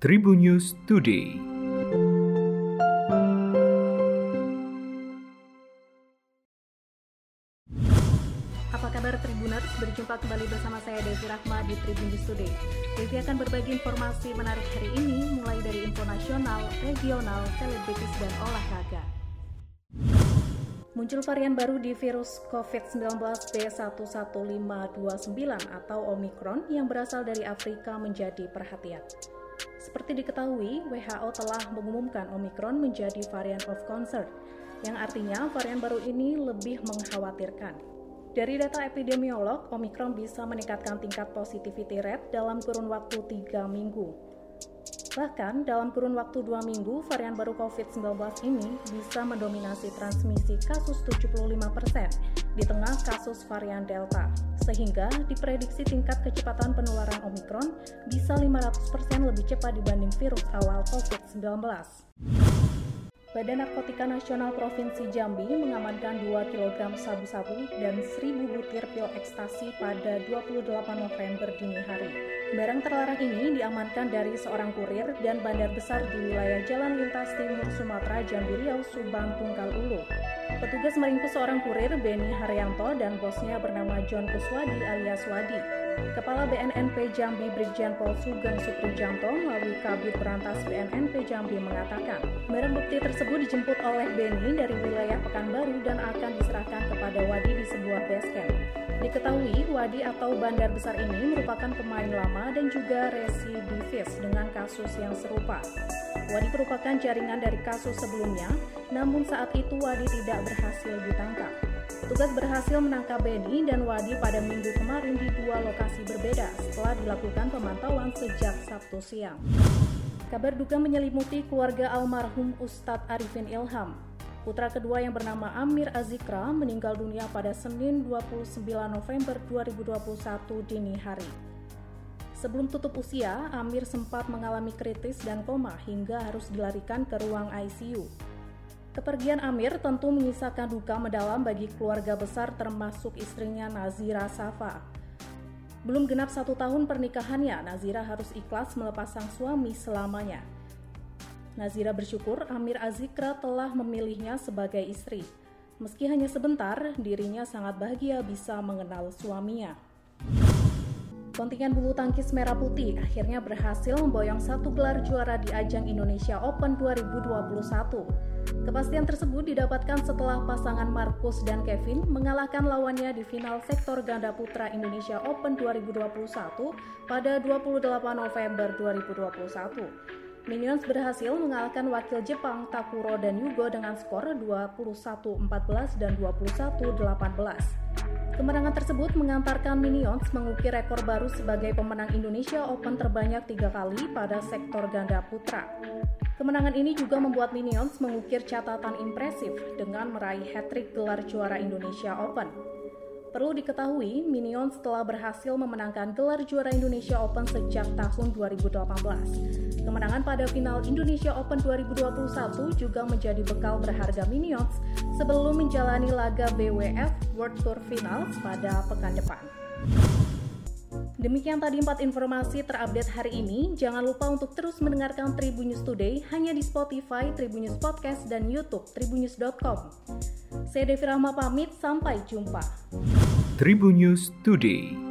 Tribun News Today. Apa kabar Tribuners? Berjumpa kembali bersama saya Devi Rahma di Tribun News Today. Devi akan berbagi informasi menarik hari ini mulai dari info nasional, regional, selebritis, dan olahraga. Muncul varian baru di virus COVID-19 B11529 atau Omicron yang berasal dari Afrika menjadi perhatian. Seperti diketahui, WHO telah mengumumkan Omicron menjadi varian of concern, yang artinya varian baru ini lebih mengkhawatirkan. Dari data epidemiolog, Omicron bisa meningkatkan tingkat positivity rate dalam kurun waktu 3 minggu. Bahkan, dalam kurun waktu 2 minggu, varian baru COVID-19 ini bisa mendominasi transmisi kasus 75% di tengah kasus varian Delta, sehingga diprediksi tingkat kecepatan penularan Omicron bisa 500% lebih cepat dibanding virus awal COVID-19. Badan Narkotika Nasional Provinsi Jambi mengamankan 2 kg sabu-sabu dan 1000 butir pil ekstasi pada 28 November dini hari. Barang terlarang ini diamankan dari seorang kurir dan bandar besar di wilayah Jalan Lintas Timur Sumatera Jambi Riau Subang Tunggal Ulu. Petugas meringkus seorang kurir Beni Haryanto dan bosnya bernama John Kuswadi alias Wadi. Kepala BNNP Jambi Brigjen Pol Sugeng Suprijanto melalui Kabit Berantas BNNP Jambi mengatakan, barang bukti tersebut dijemput oleh Beni dari wilayah Pekanbaru dan akan diserahkan kepada Wadi di sebuah base. Diketahui, Wadi atau bandar besar ini merupakan pemain lama dan juga residivis dengan kasus yang serupa. Wadi merupakan jaringan dari kasus sebelumnya, namun saat itu Wadi tidak berhasil ditangkap. Tugas berhasil menangkap Beni dan Wadi pada minggu kemarin di dua lokasi berbeda setelah dilakukan pemantauan sejak Sabtu siang. Kabar duka menyelimuti keluarga almarhum Ustadz Arifin Ilham. Putra kedua yang bernama Amir Azikra meninggal dunia pada Senin 29 November 2021 dini hari. Sebelum tutup usia, Amir sempat mengalami kritis dan koma hingga harus dilarikan ke ruang ICU. Kepergian Amir tentu menyisakan duka mendalam bagi keluarga besar termasuk istrinya Nazira Safa. Belum genap satu tahun pernikahannya, Nazira harus ikhlas melepas sang suami selamanya. Nazira bersyukur Amir Azikra telah memilihnya sebagai istri. Meski hanya sebentar, dirinya sangat bahagia bisa mengenal suaminya. Kontingen bulu tangkis merah putih akhirnya berhasil memboyong satu gelar juara di ajang Indonesia Open 2021. Kepastian tersebut didapatkan setelah pasangan Markus dan Kevin mengalahkan lawannya di final sektor ganda putra Indonesia Open 2021 pada 28 November 2021. Minions berhasil mengalahkan wakil Jepang Takuro dan Yugo dengan skor 21-14 dan 21-18. Kemenangan tersebut mengantarkan Minions mengukir rekor baru sebagai pemenang Indonesia Open terbanyak tiga kali pada sektor ganda putra. Kemenangan ini juga membuat Minions mengukir catatan impresif dengan meraih hat-trick gelar juara Indonesia Open. Perlu diketahui, Minions telah berhasil memenangkan gelar juara Indonesia Open sejak tahun 2018. Kemenangan pada final Indonesia Open 2021 juga menjadi bekal berharga Minions sebelum menjalani laga BWF World Tour Finals pada pekan depan. Demikian tadi empat informasi terupdate hari ini. Jangan lupa untuk terus mendengarkan Tribun News Today hanya di Spotify, Tribun News Podcast, dan YouTube tribunnews.com. Saya Devi Rahma pamit, sampai jumpa. Tribun News Today.